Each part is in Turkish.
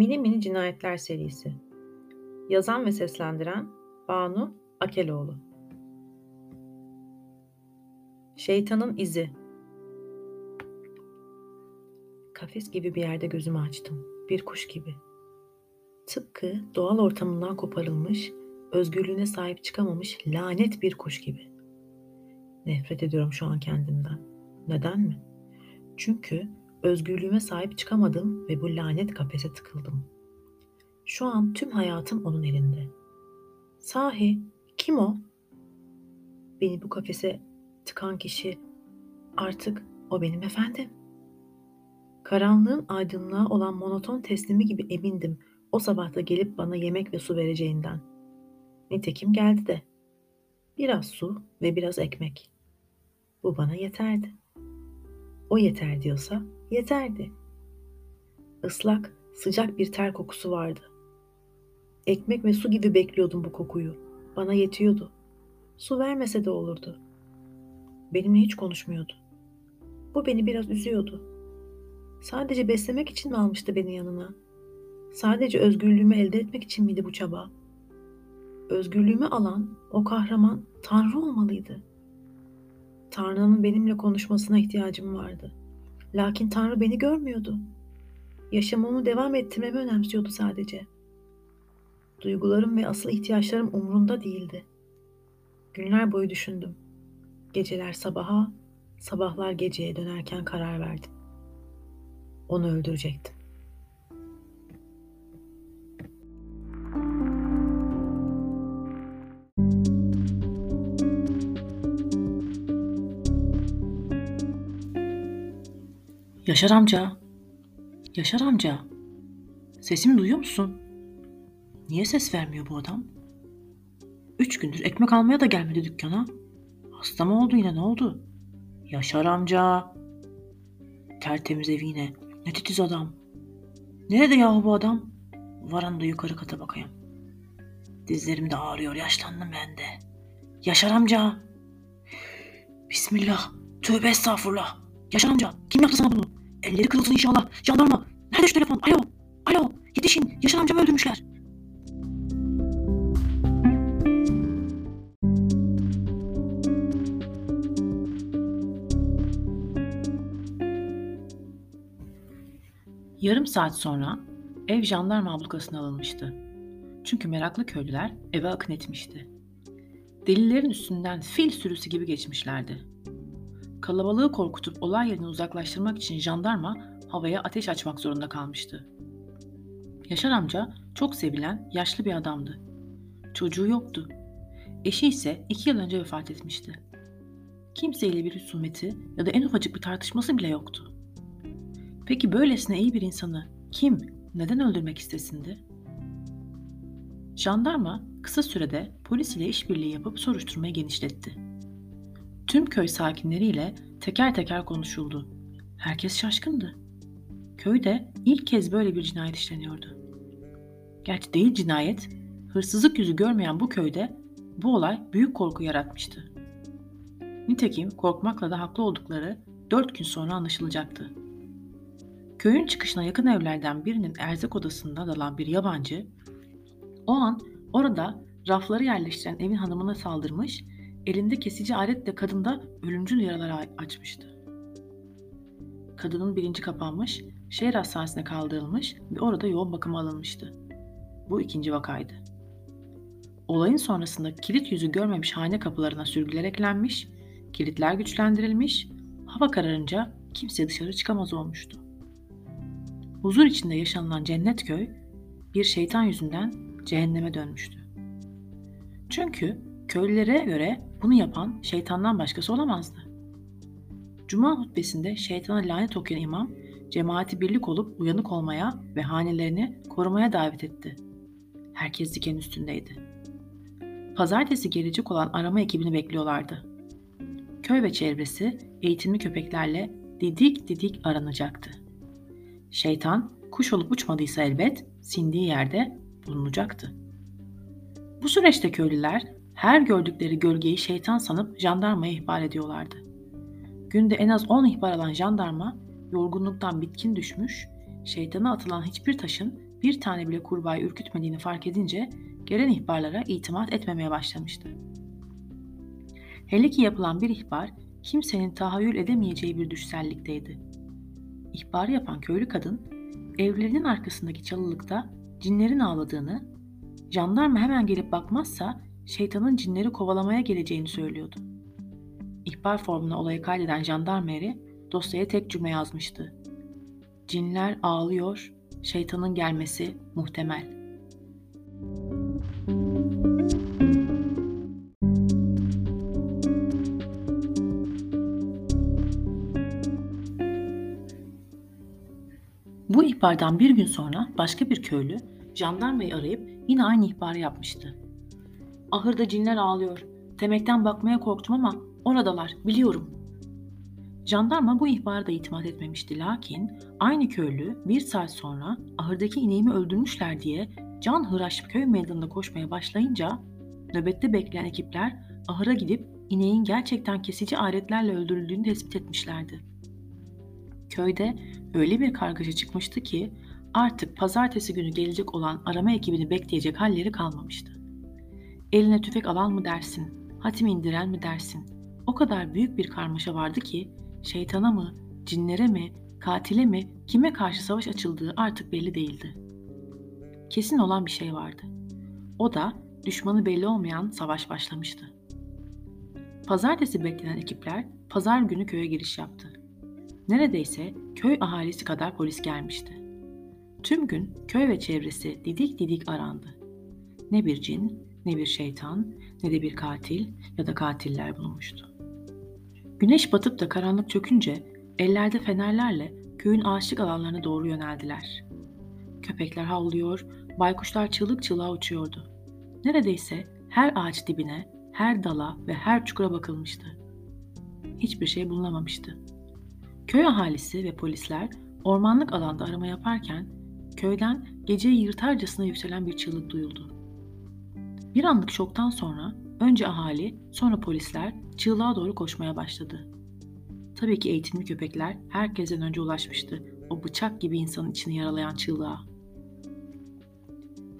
Mini Mini Cinayetler serisi. Yazan ve seslendiren Banu Akeloğlu. Şeytanın izi. Kafes gibi bir yerde gözümü açtım. Bir kuş gibi. Tıpkı doğal ortamından koparılmış, özgürlüğüne sahip çıkamamış lanet bir kuş gibi. Nefret ediyorum şu an kendimden. Neden mi? Çünkü Özgürlüğüme sahip çıkamadım ve bu lanet kafese tıkıldım. Şu an tüm hayatım onun elinde. Sahi kim o? Beni bu kafese tıkan kişi artık o benim efendim. Karanlığın aydınlığa olan monoton teslimi gibi emindim o sabahta gelip bana yemek ve su vereceğinden. Nitekim geldi de. Biraz su ve biraz ekmek. Bu bana yeterdi. O yeter diyorsa yeterdi. Islak, sıcak bir ter kokusu vardı. Ekmek ve su gibi bekliyordum bu kokuyu. Bana yetiyordu. Su vermese de olurdu. Benimle hiç konuşmuyordu. Bu beni biraz üzüyordu. Sadece beslemek için mi almıştı beni yanına? Sadece özgürlüğümü elde etmek için miydi bu çaba? Özgürlüğümü alan o kahraman Tanrı olmalıydı. Tanrı'nın benimle konuşmasına ihtiyacım vardı. Lakin Tanrı beni görmüyordu. Yaşamımı devam ettirmemi önemsiyordu sadece. Duygularım ve asıl ihtiyaçlarım umurunda değildi. Günler boyu düşündüm. Geceler sabaha, sabahlar geceye dönerken karar verdim. Onu öldürecektim. Yaşar amca. Yaşar amca. Sesimi duyuyor musun? Niye ses vermiyor bu adam? Üç gündür ekmek almaya da gelmedi dükkana. Hasta mı oldu yine ne oldu? Yaşar amca. Tertemiz evi yine. Ne titiz adam. Nerede yahu bu adam? Varan da yukarı kata bakayım. Dizlerim de ağrıyor. Yaşlandım ben de. Yaşar amca. Bismillah. Tövbe estağfurullah. Yaşar amca. Kim yaptı sana bunu? Elleri kırılsın inşallah. Jandarma. Nerede şu telefon? Alo. Alo. Yetişin. Yaşar amcamı öldürmüşler. Yarım saat sonra ev jandarma ablukasına alınmıştı. Çünkü meraklı köylüler eve akın etmişti. Delillerin üstünden fil sürüsü gibi geçmişlerdi. Kalabalığı korkutup olay yerini uzaklaştırmak için jandarma havaya ateş açmak zorunda kalmıştı. Yaşar amca çok sevilen yaşlı bir adamdı. Çocuğu yoktu. Eşi ise iki yıl önce vefat etmişti. Kimseyle bir husumeti ya da en ufacık bir tartışması bile yoktu. Peki böylesine iyi bir insanı kim, neden öldürmek istesindi? Jandarma kısa sürede polis ile işbirliği yapıp soruşturmayı genişletti. Tüm köy sakinleriyle teker teker konuşuldu. Herkes şaşkındı. Köyde ilk kez böyle bir cinayet işleniyordu. Gerçi değil cinayet, hırsızlık yüzü görmeyen bu köyde bu olay büyük korku yaratmıştı. Nitekim korkmakla da haklı oldukları dört gün sonra anlaşılacaktı. Köyün çıkışına yakın evlerden birinin erzak odasında dalan bir yabancı, o an orada rafları yerleştiren evin hanımına saldırmış Elinde kesici aletle kadında ölümcül yaralar açmıştı. Kadının bilinci kapanmış, şehir hastanesine kaldırılmış ve orada yoğun bakıma alınmıştı. Bu ikinci vakaydı. Olayın sonrasında kilit yüzü görmemiş hane kapılarına sürgüler eklenmiş, kilitler güçlendirilmiş, hava kararınca kimse dışarı çıkamaz olmuştu. Huzur içinde yaşanılan cennet köy bir şeytan yüzünden cehenneme dönmüştü. Çünkü köylülere göre bunu yapan şeytandan başkası olamazdı. Cuma hutbesinde şeytana lanet okuyan imam, cemaati birlik olup uyanık olmaya ve hanelerini korumaya davet etti. Herkes diken üstündeydi. Pazartesi gelecek olan arama ekibini bekliyorlardı. Köy ve çevresi eğitimli köpeklerle didik didik aranacaktı. Şeytan kuş olup uçmadıysa elbet sindiği yerde bulunacaktı. Bu süreçte köylüler her gördükleri gölgeyi şeytan sanıp jandarmaya ihbar ediyorlardı. Günde en az 10 ihbar alan jandarma yorgunluktan bitkin düşmüş, şeytana atılan hiçbir taşın bir tane bile kurbağayı ürkütmediğini fark edince gelen ihbarlara itimat etmemeye başlamıştı. Hele ki yapılan bir ihbar kimsenin tahayyül edemeyeceği bir düşsellikteydi. İhbarı yapan köylü kadın evlerinin arkasındaki çalılıkta cinlerin ağladığını, jandarma hemen gelip bakmazsa şeytanın cinleri kovalamaya geleceğini söylüyordu. İhbar formuna olayı kaydeden jandarmeri dosyaya tek cümle yazmıştı. Cinler ağlıyor, şeytanın gelmesi muhtemel. Bu ihbardan bir gün sonra başka bir köylü jandarmayı arayıp yine aynı ihbarı yapmıştı. Ahırda cinler ağlıyor. Temekten bakmaya korktum ama oradalar, biliyorum. Jandarma bu ihbara da itimat etmemişti lakin aynı köylü bir saat sonra ahırdaki ineğimi öldürmüşler diye can hıraş köy meydanında koşmaya başlayınca nöbette bekleyen ekipler ahıra gidip ineğin gerçekten kesici aletlerle öldürüldüğünü tespit etmişlerdi. Köyde öyle bir kargaşa çıkmıştı ki artık pazartesi günü gelecek olan arama ekibini bekleyecek halleri kalmamıştı. Eline tüfek alan mı dersin, hatim indiren mi dersin? O kadar büyük bir karmaşa vardı ki şeytana mı, cinlere mi, katile mi, kime karşı savaş açıldığı artık belli değildi. Kesin olan bir şey vardı. O da düşmanı belli olmayan savaş başlamıştı. Pazartesi beklenen ekipler pazar günü köye giriş yaptı. Neredeyse köy ahalisi kadar polis gelmişti. Tüm gün köy ve çevresi didik didik arandı. Ne bir cin, ne bir şeytan, ne de bir katil ya da katiller bulunmuştu. Güneş batıp da karanlık çökünce ellerde fenerlerle köyün ağaçlık alanlarına doğru yöneldiler. Köpekler havlıyor, baykuşlar çığlık çığlığa uçuyordu. Neredeyse her ağaç dibine, her dala ve her çukura bakılmıştı. Hiçbir şey bulunamamıştı. Köy ahalisi ve polisler ormanlık alanda arama yaparken köyden geceyi yırtarcasına yükselen bir çığlık duyuldu. Bir anlık şoktan sonra önce ahali sonra polisler çığlığa doğru koşmaya başladı. Tabii ki eğitimli köpekler herkesten önce ulaşmıştı o bıçak gibi insanın içini yaralayan çığlığa.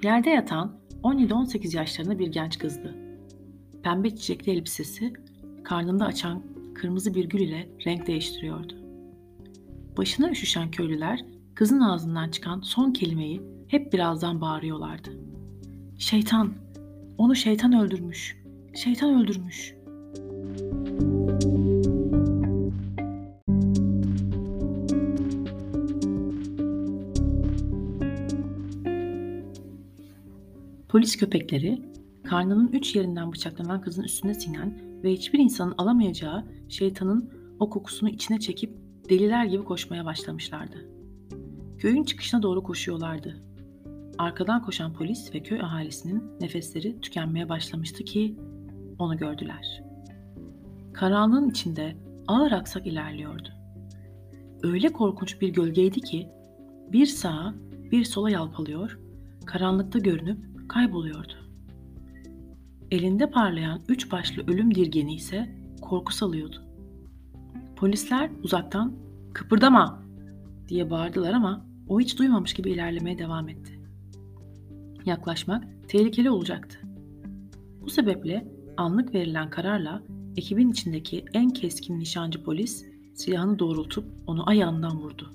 Yerde yatan 17-18 yaşlarında bir genç kızdı. Pembe çiçekli elbisesi karnında açan kırmızı bir gül ile renk değiştiriyordu. Başına üşüşen köylüler kızın ağzından çıkan son kelimeyi hep birazdan bağırıyorlardı. Şeytan! Onu şeytan öldürmüş. Şeytan öldürmüş. Polis köpekleri karnının üç yerinden bıçaklanan kızın üstüne sinen ve hiçbir insanın alamayacağı şeytanın o kokusunu içine çekip deliler gibi koşmaya başlamışlardı. Köyün çıkışına doğru koşuyorlardı. Arkadan koşan polis ve köy ahalisinin nefesleri tükenmeye başlamıştı ki onu gördüler. Karanlığın içinde ağır aksak ilerliyordu. Öyle korkunç bir gölgeydi ki bir sağa bir sola yalpalıyor, karanlıkta görünüp kayboluyordu. Elinde parlayan üç başlı ölüm dirgeni ise korku salıyordu. Polisler uzaktan kıpırdama diye bağırdılar ama o hiç duymamış gibi ilerlemeye devam etti. Yaklaşmak tehlikeli olacaktı. Bu sebeple anlık verilen kararla ekibin içindeki en keskin nişancı polis silahını doğrultup onu ayağından vurdu.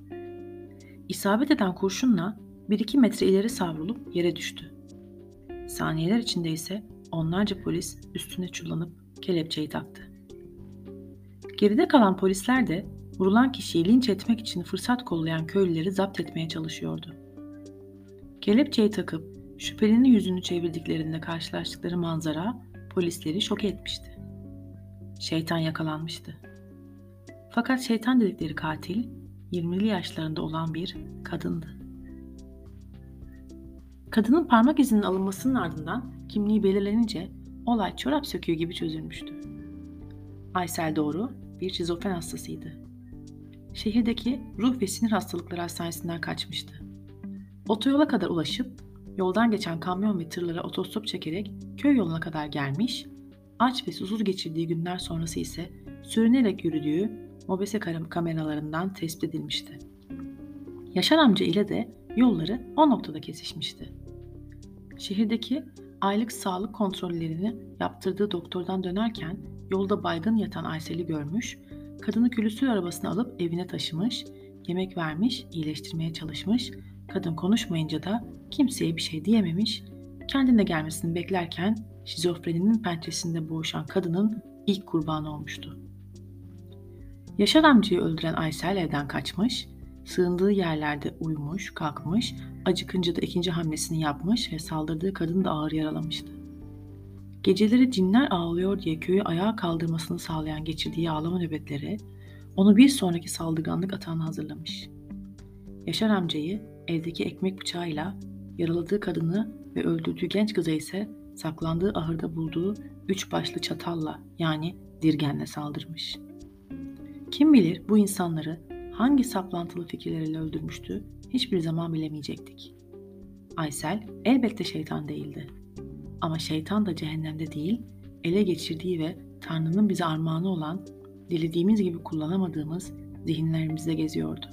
İsabet eden kurşunla bir iki metre ileri savrulup yere düştü. Saniyeler içinde ise onlarca polis üstüne çullanıp kelepçeyi taktı. Geride kalan polisler de vurulan kişiyi linç etmek için fırsat kollayan köylüleri zapt etmeye çalışıyordu. Kelepçeyi takıp şüphelinin yüzünü çevirdiklerinde karşılaştıkları manzara polisleri şok etmişti. Şeytan yakalanmıştı. Fakat şeytan dedikleri katil 20'li yaşlarında olan bir kadındı. Kadının parmak izinin alınmasının ardından kimliği belirlenince olay çorap söküğü gibi çözülmüştü. Aysel Doğru bir şizofren hastasıydı. Şehirdeki ruh ve sinir hastalıkları hastanesinden kaçmıştı. Otoyola kadar ulaşıp yoldan geçen kamyon ve tırlara otostop çekerek köy yoluna kadar gelmiş, aç ve susuz geçirdiği günler sonrası ise sürünerek yürüdüğü mobese kameralarından tespit edilmişti. Yaşar amca ile de yolları o noktada kesişmişti. Şehirdeki aylık sağlık kontrollerini yaptırdığı doktordan dönerken yolda baygın yatan Aysel'i görmüş, kadını külüstür arabasına alıp evine taşımış, yemek vermiş, iyileştirmeye çalışmış, kadın konuşmayınca da kimseye bir şey diyememiş, kendine gelmesini beklerken şizofreninin pençesinde boğuşan kadının ilk kurbanı olmuştu. Yaşar amcayı öldüren Aysel evden kaçmış, sığındığı yerlerde uyumuş, kalkmış, acıkınca da ikinci hamlesini yapmış ve saldırdığı kadını da ağır yaralamıştı. Geceleri cinler ağlıyor diye köyü ayağa kaldırmasını sağlayan geçirdiği ağlama nöbetleri onu bir sonraki saldırganlık atağına hazırlamış. Yaşar amcayı evdeki ekmek bıçağıyla, yaraladığı kadını ve öldürdüğü genç kıza ise saklandığı ahırda bulduğu üç başlı çatalla yani dirgenle saldırmış. Kim bilir bu insanları hangi saplantılı fikirleriyle öldürmüştü hiçbir zaman bilemeyecektik. Aysel elbette şeytan değildi. Ama şeytan da cehennemde değil, ele geçirdiği ve Tanrı'nın bize armağanı olan, dilediğimiz gibi kullanamadığımız zihinlerimizde geziyordu.